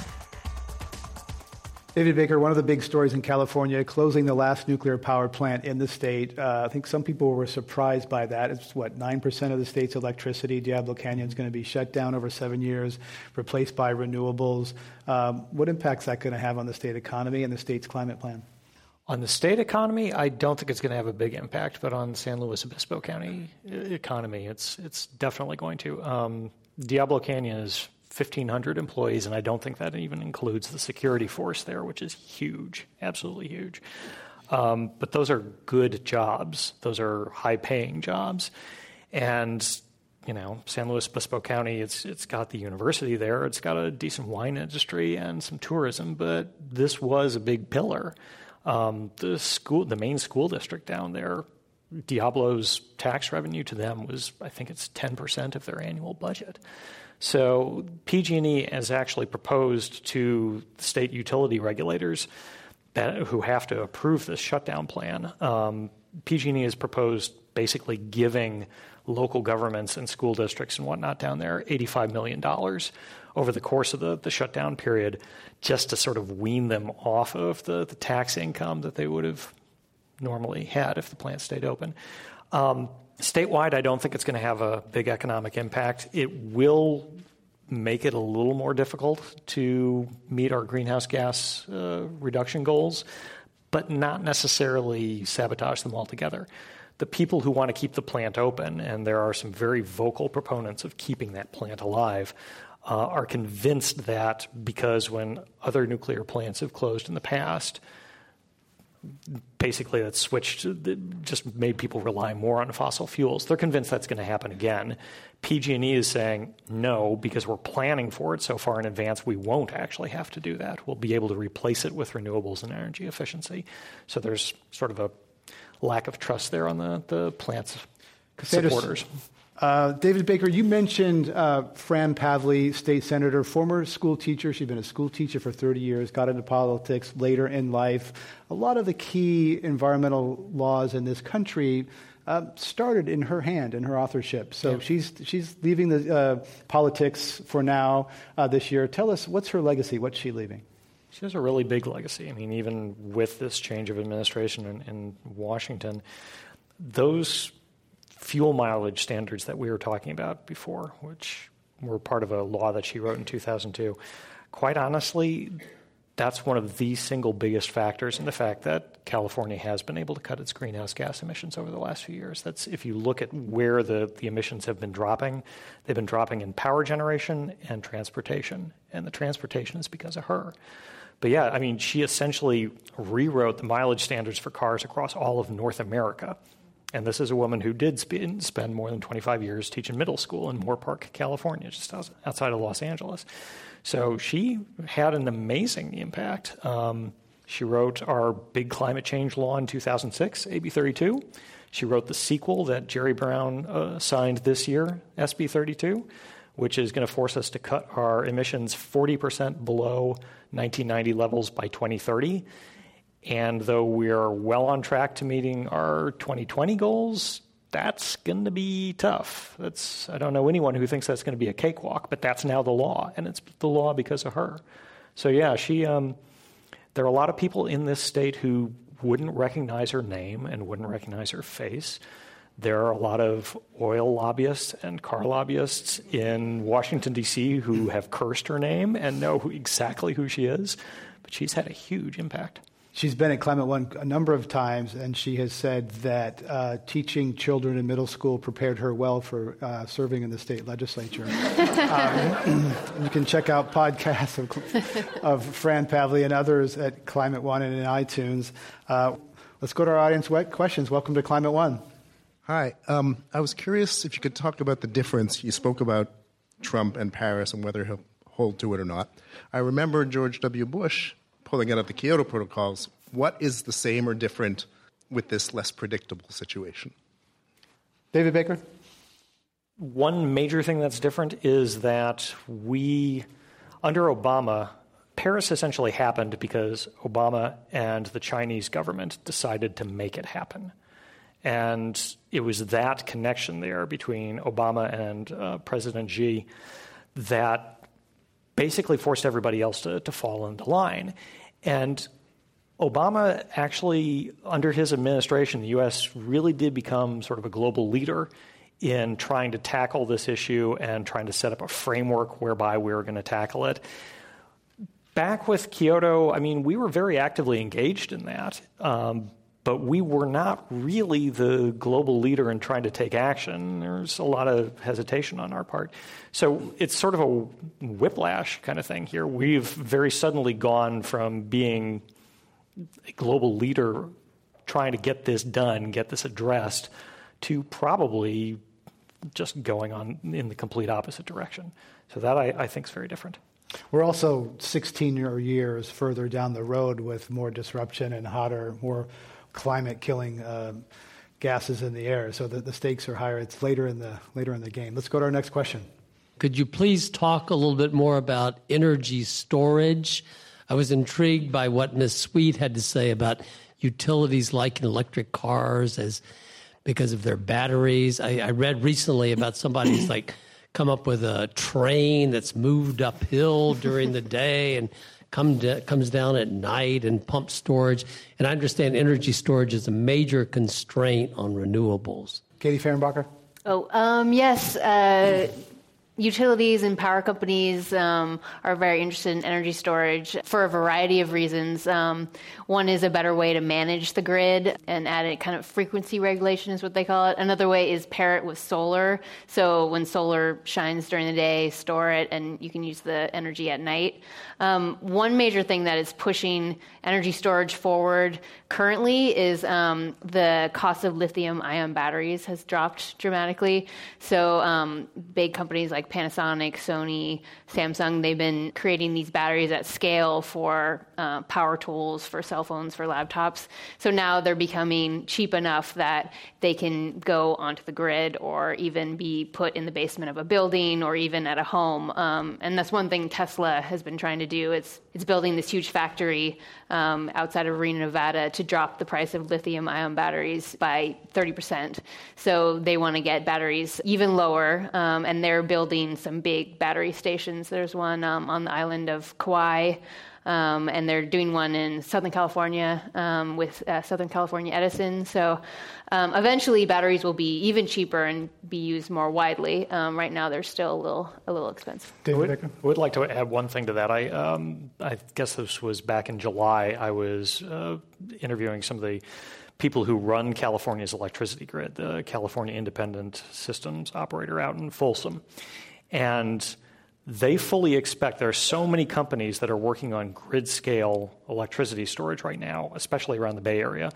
David Baker, one of the big stories in California, closing the last nuclear power plant in the state. Uh, I think some people were surprised by that. It's what, 9% of the state's electricity. Diablo Canyon is going to be shut down over seven years, replaced by renewables. Um, what impact is that going to have on the state economy and the state's climate plan? On the state economy, I don't think it's going to have a big impact, but on San Luis Obispo County economy, it's it's definitely going to. Um, Diablo Canyon is 1,500 employees, and I don't think that even includes the security force there, which is huge, absolutely huge. Um, but those are good jobs; those are high-paying jobs, and you know, San Luis Obispo County, it's it's got the university there, it's got a decent wine industry and some tourism, but this was a big pillar. Um, the school, the main school district down there, Diablo's tax revenue to them was, I think it's 10% of their annual budget. So PG&E has actually proposed to state utility regulators that, who have to approve this shutdown plan. Um, PG&E has proposed basically giving local governments and school districts and whatnot down there $85 million over the course of the, the shutdown period just to sort of wean them off of the, the tax income that they would have normally had if the plant stayed open. Um, statewide, I don't think it's going to have a big economic impact. It will make it a little more difficult to meet our greenhouse gas uh, reduction goals, but not necessarily sabotage them altogether. The people who want to keep the plant open, and there are some very vocal proponents of keeping that plant alive, uh, are convinced that because when other nuclear plants have closed in the past, basically that switched, just made people rely more on fossil fuels. They're convinced that's going to happen again. PG&E is saying no because we're planning for it so far in advance. We won't actually have to do that. We'll be able to replace it with renewables and energy efficiency. So there's sort of a lack of trust there on the the plant's supporters. Uh, David Baker, you mentioned uh, Fran Pavley, state senator, former school teacher. She's been a school teacher for 30 years, got into politics later in life. A lot of the key environmental laws in this country uh, started in her hand, in her authorship. So yeah. she's, she's leaving the uh, politics for now uh, this year. Tell us, what's her legacy? What's she leaving? She has a really big legacy. I mean, even with this change of administration in, in Washington, those fuel mileage standards that we were talking about before, which were part of a law that she wrote in 2002, quite honestly, that's one of the single biggest factors in the fact that California has been able to cut its greenhouse gas emissions over the last few years. That's if you look at where the, the emissions have been dropping, they've been dropping in power generation and transportation. And the transportation is because of her. But yeah, I mean, she essentially rewrote the mileage standards for cars across all of North America. And this is a woman who did sp- spend more than 25 years teaching middle school in Moorpark, California, just outside of Los Angeles. So she had an amazing impact. Um, she wrote our big climate change law in 2006, AB 32. She wrote the sequel that Jerry Brown uh, signed this year, SB 32, which is going to force us to cut our emissions 40% below 1990 levels by 2030. And though we're well on track to meeting our 2020 goals, that's going to be tough. That's I don't know anyone who thinks that's going to be a cakewalk, but that's now the law, and it's the law because of her. So yeah, she. Um, there are a lot of people in this state who wouldn't recognize her name and wouldn't recognize her face. There are a lot of oil lobbyists and car lobbyists in Washington, D.C., who have cursed her name and know who, exactly who she is, but she's had a huge impact. She's been at Climate One a number of times, and she has said that uh, teaching children in middle school prepared her well for uh, serving in the state legislature. um, [clears throat] you can check out podcasts of, of, Fran Pavley and others at Climate One and in iTunes. Uh, let's go to our audience questions. Welcome to Climate One. Hi. Um, I was curious if you could talk about the difference. You spoke about Trump and Paris and whether he'll hold to it or not. I remember George W. Bush pulling out of the Kyoto protocols, what is the same or different with this less predictable situation? David Baker? One major thing that's different is that we, under Obama, Paris essentially happened because Obama and the Chinese government decided to make it happen. And it was that connection there between Obama and uh, President Xi that basically forced everybody else to, to fall into line. And Obama actually, under his administration, the U.S. really did become sort of a global leader in trying to tackle this issue and trying to set up a framework whereby we were going to tackle it. Back with Kyoto, I mean, we were very actively engaged in that. Um, but we were not really the global leader in trying to take action. There's a lot of hesitation on our part. So it's sort of a whiplash kind of thing here. We've very suddenly gone from being a global leader trying to get this done, get this addressed, to probably just going on in the complete opposite direction. So that I, I think is very different. We're also 16 years further down the road with more disruption and hotter, more climate killing uh, gases in the air. So the, the stakes are higher. It's later in the later in the game. Let's go to our next question. Could you please talk a little bit more about energy storage? I was intrigued by what Ms. Sweet had to say about utilities like electric cars as because of their batteries. I, I read recently about somebody who's like come up with a train that's moved uphill during the day and come to, comes down at night and pump storage. And I understand energy storage is a major constraint on renewables. Katie Fehrenbacher? Oh, um, yes. Uh, utilities and power companies um, are very interested in energy storage for a variety of reasons. Um, one is a better way to manage the grid and add a kind of frequency regulation, is what they call it. Another way is pair it with solar. So when solar shines during the day, store it, and you can use the energy at night. Um, one major thing that is pushing energy storage forward currently is um, the cost of lithium ion batteries has dropped dramatically. So um, big companies like Panasonic, Sony, Samsung, they've been creating these batteries at scale for uh, power tools, for cell phones, for laptops. So now they're becoming cheap enough that they can go onto the grid or even be put in the basement of a building or even at a home. Um, and that's one thing Tesla has been trying to do. It's it's building this huge factory um, outside of Reno, Nevada, to drop the price of lithium-ion batteries by 30%. So they want to get batteries even lower, um, and they're building some big battery stations. There's one um, on the island of Kauai. Um, and they're doing one in Southern California um, with uh, Southern California Edison. So um, eventually, batteries will be even cheaper and be used more widely. Um, right now, they're still a little a little expensive. David, I would, would like to add one thing to that. I um, I guess this was back in July. I was uh, interviewing some of the people who run California's electricity grid, the California Independent Systems Operator out in Folsom, and they fully expect there are so many companies that are working on grid scale electricity storage right now, especially around the Bay Area.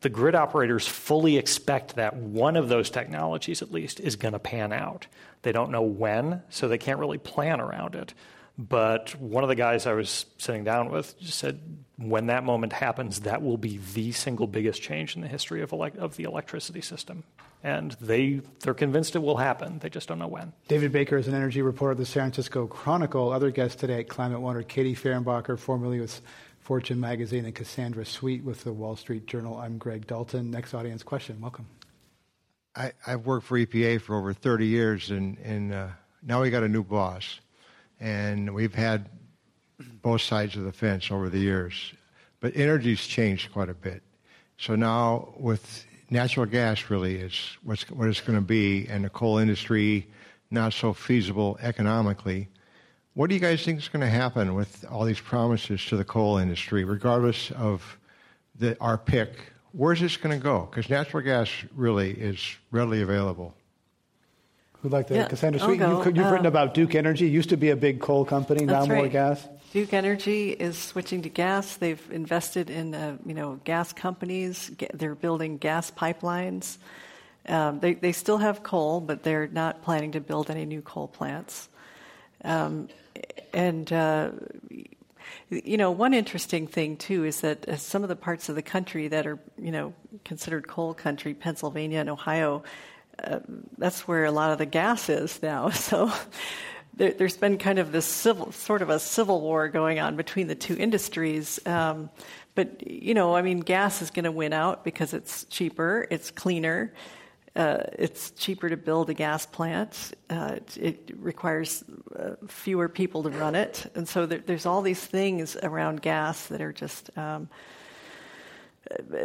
The grid operators fully expect that one of those technologies, at least, is going to pan out. They don't know when, so they can't really plan around it. But one of the guys I was sitting down with just said, when that moment happens, that will be the single biggest change in the history of, elect- of the electricity system and they they're convinced it will happen. They just don't know when. David Baker is an energy reporter at the San Francisco Chronicle. Other guests today at Climate One are Katie Fehrenbacher, formerly with Fortune magazine, and Cassandra Sweet with the Wall Street Journal. I'm Greg Dalton. Next audience question. Welcome. I, have worked for EPA for over 30 years, and, and uh, now we got a new boss, and we've had both sides of the fence over the years. But energy's changed quite a bit. So now with natural gas really is what's, what it's going to be, and the coal industry not so feasible economically. What do you guys think is going to happen with all these promises to the coal industry, regardless of the, our pick? Where's this going to go? Because natural gas really is readily available. Who'd like to? Yeah, Cassandra Sweet, you, have uh, written about Duke Energy. Used to be a big coal company, now more gas. Duke Energy is switching to gas. They've invested in, uh, you know, gas companies. They're building gas pipelines. Um, they, they still have coal, but they're not planning to build any new coal plants. Um, and uh, you know, one interesting thing too is that uh, some of the parts of the country that are, you know, considered coal country, Pennsylvania and Ohio, that's where a lot of the gas is now. [laughs] So there, has been kind of this civil, sort of a civil war going on between the two industries. Um, but you know, I mean, gas is going to win out because it's cheaper, it's cleaner, uh, it's cheaper to build a gas plant. Uh, it, it, requires uh, fewer people to run it, and so there, there's all these things around gas that are just. Um,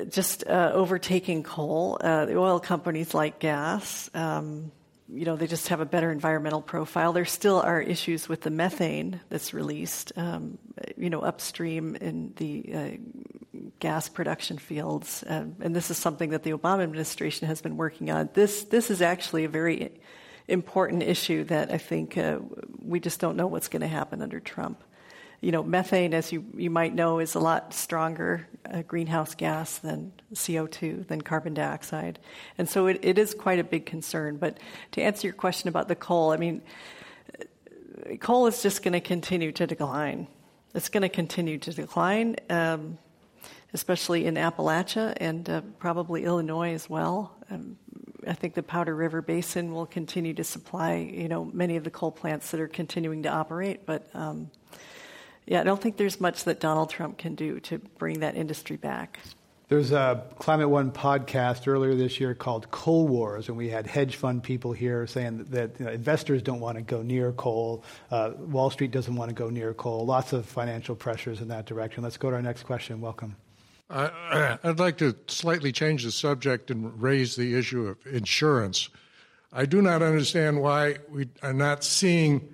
just uh, overtaking coal. Uh, the oil companies like gas. Um, you know, they just have a better environmental profile. There still are issues with the methane that's released, um, you know, upstream in the uh, gas production fields. Um, and this is something that the Obama administration has been working on. This, this is actually a very important issue that I think uh, we just don't know what's going to happen under Trump you know, methane, as you, you might know, is a lot stronger uh, greenhouse gas than CO2, than carbon dioxide. And so it, it is quite a big concern. But to answer your question about the coal, I mean, coal is just going to continue to decline. It's going to continue to decline, um, especially in Appalachia and uh, probably Illinois as well. Um, I think the Powder River Basin will continue to supply, you know, many of the coal plants that are continuing to operate, but um, yeah, I don't think there's much that Donald Trump can do to bring that industry back. There's a Climate One podcast earlier this year called Coal Wars, and we had hedge fund people here saying that, you know, investors don't want to go near coal. Uh, Wall Street doesn't want to go near coal. Lots of financial pressures in that direction. Let's go to our next question. Welcome. [clears throat] I'd like to slightly change the subject and raise the issue of insurance. I do not understand why we are not seeing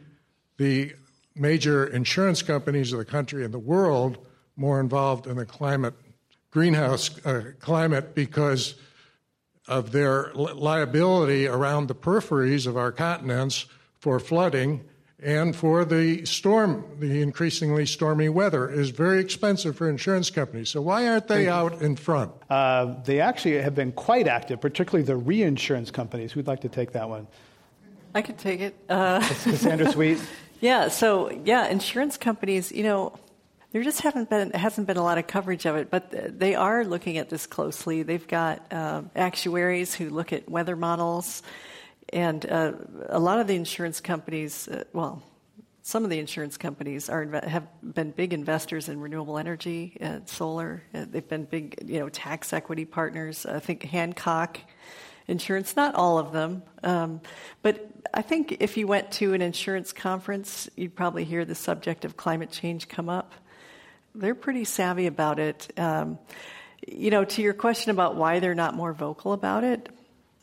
the major insurance companies of the country and the world more involved in the climate greenhouse uh, climate because of their liability around the peripheries of our continents for flooding and for the storm, the increasingly stormy weather is very expensive for insurance companies. So why aren't they out in front? Uh, they actually have been quite active, particularly the reinsurance companies. Who'd like to take that one? I could take it. Uh, Cassandra Sweet. [laughs] yeah. So yeah, insurance companies. You know, there just haven't been hasn't been a lot of coverage of it, but they are looking at this closely. They've got uh, actuaries who look at weather models. And uh, a lot of the insurance companies, uh, well, some of the insurance companies are have been big investors in renewable energy, solar. Uh, they've been big, you know, tax equity partners. I think Hancock Insurance, not all of them, um, but I think if you went to an insurance conference, you'd probably hear the subject of climate change come up. They're pretty savvy about it. Um, you know, to your question about why they're not more vocal about it,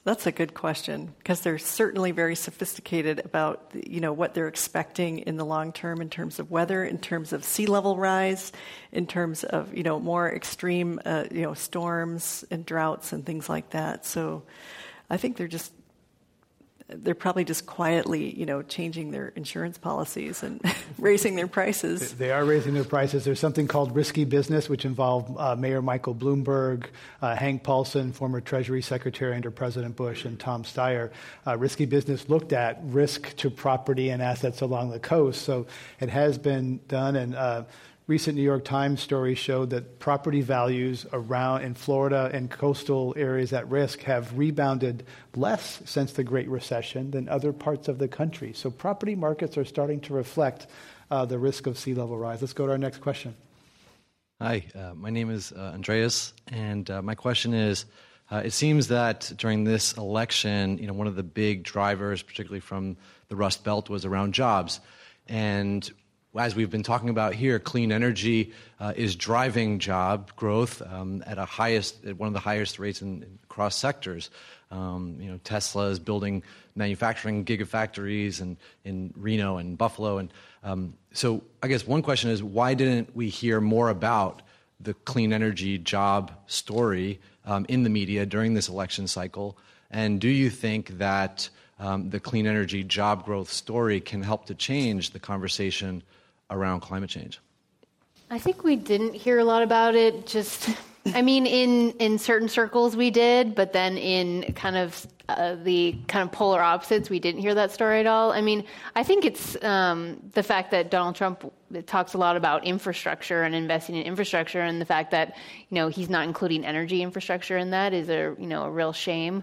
that's a good question because they're certainly very sophisticated about you know what they're expecting in the long term in terms of weather, in terms of sea level rise, in terms of you know more extreme uh, you know storms and droughts and things like that. So I think they're just they're probably just quietly, you know, changing their insurance policies and [laughs] raising their prices. They are raising their prices. There's something called risky business, which involved uh, Mayor Michael Bloomberg, uh, Hank Paulson, former Treasury Secretary under President Bush, and Tom Steyer. Uh, risky business looked at risk to property and assets along the coast. So it has been done, and uh, recent New York Times story showed that property values around in Florida and coastal areas at risk have rebounded less since the Great Recession than other parts of the country. So property markets are starting to reflect uh, the risk of sea level rise. Let's go to our next question. Hi, uh, my name is uh, Andreas, and uh, my question is. Uh, it seems that during this election, you know, one of the big drivers, particularly from the Rust Belt, was around jobs. And as we've been talking about here, clean energy uh, is driving job growth um, at a highest, at one of the highest rates in, in across sectors. Um, you know, Tesla is building manufacturing gigafactories and in Reno and Buffalo, and um, so I guess one question is why didn't we hear more about the clean energy job story um, in the media during this election cycle? And do you think that um, the clean energy job growth story can help to change the conversation around climate change? I think we didn't hear a lot about it. Just, I mean, in in certain circles we did, but then in kind of uh, the kind of polar opposites, we didn't hear that story at all. I mean, I think it's um, the fact that Donald Trump talks a lot about infrastructure and investing in infrastructure, and the fact that you know he's not including energy infrastructure in that is a you know a real shame.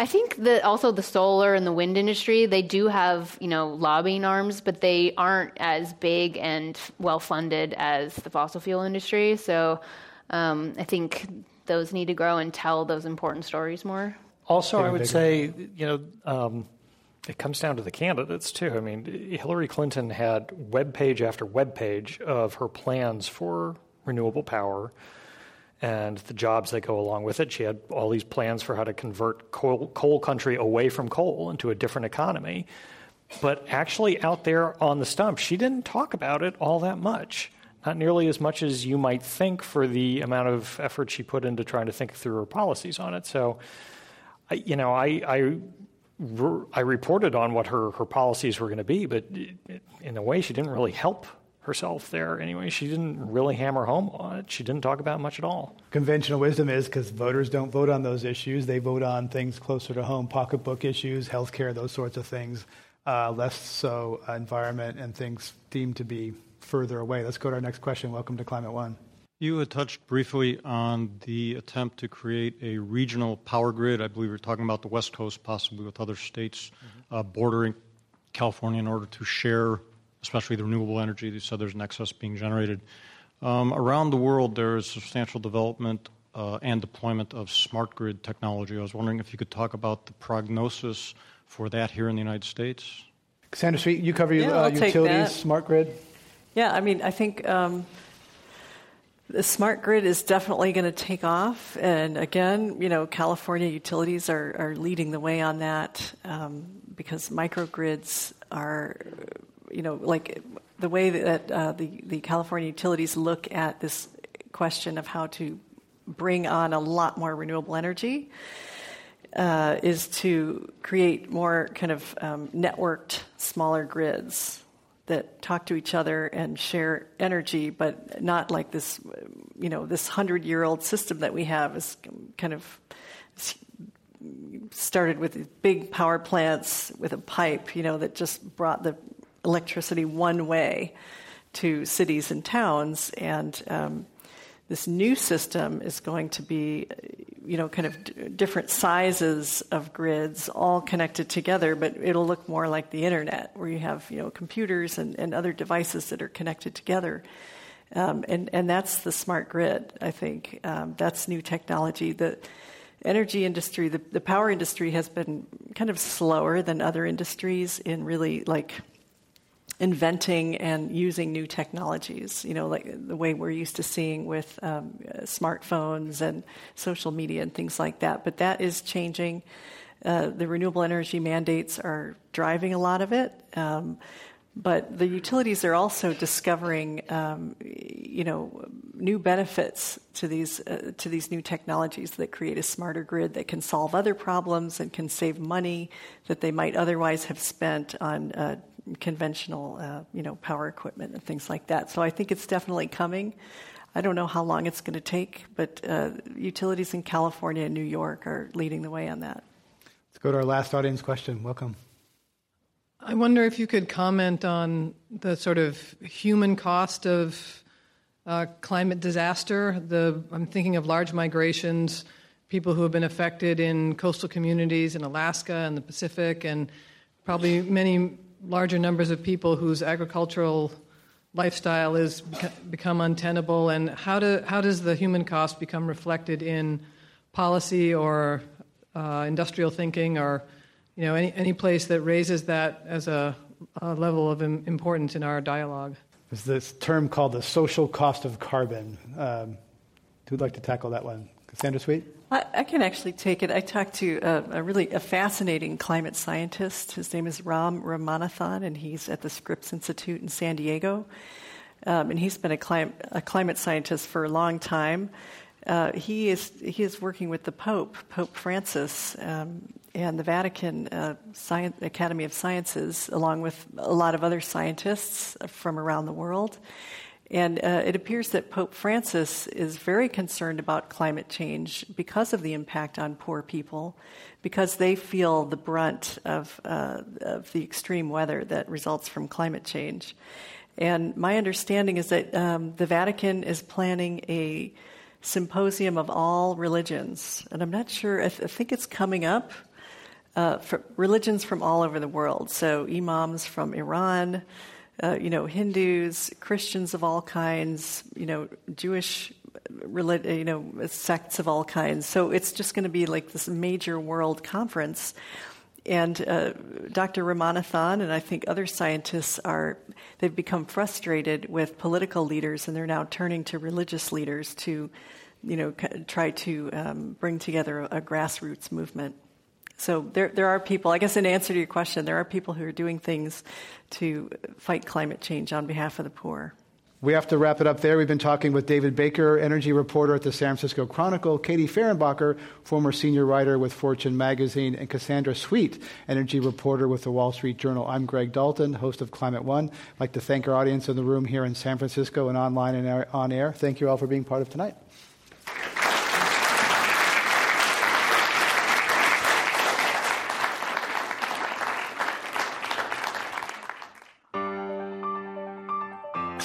I think that also the solar and the wind industry, they do have, you know, lobbying arms, but they aren't as big and well funded as the fossil fuel industry. So um, I think those need to grow and tell those important stories more. Also, I would say, you know, um, it comes down to the candidates too. I mean, Hillary Clinton had web page after web page of her plans for renewable power and the jobs that go along with it. She had all these plans for how to convert coal, coal country away from coal into a different economy. But actually, out there on the stump, she didn't talk about it all that much. Not nearly as much as you might think for the amount of effort she put into trying to think through her policies on it. So, you know, I, I I reported on what her, her policies were going to be, but in a way, she didn't really help herself there anyway. She didn't really hammer home on it. She didn't talk about much at all. Conventional wisdom is because voters don't vote on those issues, they vote on things closer to home, pocketbook issues, healthcare, those sorts of things. Uh, less so uh, environment and things deemed to be further away. Let's go to our next question. Welcome to Climate One. You had touched briefly on the attempt to create a regional power grid. I believe you're talking about the West Coast, possibly with other states mm-hmm. uh, bordering California, in order to share especially the renewable energy. You said there's an excess being generated. Um, around the world, there is substantial development uh, and deployment of smart grid technology. I was wondering if you could talk about the prognosis for that here in the United States. Cassandra Sweet, you cover yeah, uh, utilities, smart grid. Yeah, I mean, I think um, The smart grid is definitely going to take off. And again, you know, California utilities are, are leading the way on that um, because microgrids are, you know, like the way that uh, the, the California utilities look at this question of how to bring on a lot more renewable energy uh, is to create more kind of um, networked, smaller grids that talk to each other and share energy, but not like this, you know, this hundred year old system that we have is kind of started with big power plants with a pipe, you know, that just brought the electricity one way to cities and towns. And um, this new system is going to be, you know, kind of d- different sizes of grids all connected together, but it'll look more like the internet, where you have, you know, computers and, and other devices that are connected together. Um, and, and that's the smart grid, I think. Um, that's new technology. The energy industry, the, the power industry has been kind of slower than other industries in really like inventing and using new technologies, you know, like the way we're used to seeing with um, smartphones and social media and things like that. But that is changing. Uh, the renewable energy mandates are driving a lot of it. Um, but the utilities are also discovering, um, you know, new benefits to these uh, to these new technologies that create a smarter grid that can solve other problems and can save money that they might otherwise have spent on uh, conventional, uh, you know, power equipment and things like that. So I think it's definitely coming. I don't know how long it's going to take, but uh, utilities in California and New York are leading the way on that. Let's go to our last audience question. Welcome. I wonder if you could comment on the sort of human cost of uh, climate disaster. The, I'm thinking of large migrations, people who have been affected in coastal communities in Alaska and the Pacific, and probably many larger numbers of people whose agricultural lifestyle is become untenable, and how, do, how does the human cost become reflected in policy or uh, industrial thinking, or you know any, any place that raises that as a, a level of importance in our dialogue? There's this term called the social cost of carbon. Um, who'd like to tackle that one? Cassandra Sweet? I, I, can actually take it. I talked to a, a, really a fascinating climate scientist. His name is Ram Ramanathan, and he's at the Scripps Institute in San Diego. Um, and he's been a, clim- a, climate scientist for a long time. Uh, he is he is working with the Pope, Pope Francis, um, and the Vatican uh, Science, Academy of Sciences, along with a lot of other scientists from around the world. And uh, it appears that Pope Francis is very concerned about climate change because of the impact on poor people, because they feel the brunt of, uh, of the extreme weather that results from climate change. And my understanding is that um, the Vatican is planning a symposium of all religions. And I'm not sure, I, th- I think it's coming up. Uh, for religions from all over the world. So, imams from Iran, uh, you know, Hindus, Christians of all kinds, you know, Jewish, you know, sects of all kinds. So it's just going to be like this major world conference. And uh, Dr. Ramanathan and I think other scientists are, they've become frustrated with political leaders and they're now turning to religious leaders to, you know, try to um, bring together a, a grassroots movement. So there, there are people, I guess in answer to your question, there are people who are doing things to fight climate change on behalf of the poor. We have to wrap it up there. We've been talking with David Baker, energy reporter at the San Francisco Chronicle, Katie Fehrenbacher, former senior writer with Fortune magazine, and Cassandra Sweet, energy reporter with the Wall Street Journal. I'm Greg Dalton, host of Climate One. I'd like to thank our audience in the room here in San Francisco and online and on air. Thank you all for being part of tonight.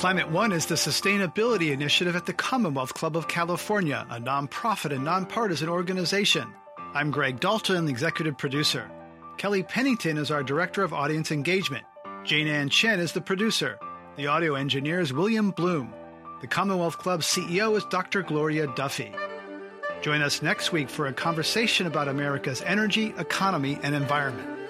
Climate One is the sustainability initiative at the Commonwealth Club of California, a nonprofit and nonpartisan organization. I'm Greg Dalton, executive producer. Kelly Pennington is our director of audience engagement. Jane Ann Chen is the producer. The audio engineer is William Bloom. The Commonwealth Club CEO is Dr. Gloria Duffy. Join us next week for a conversation about America's energy, economy, and environment.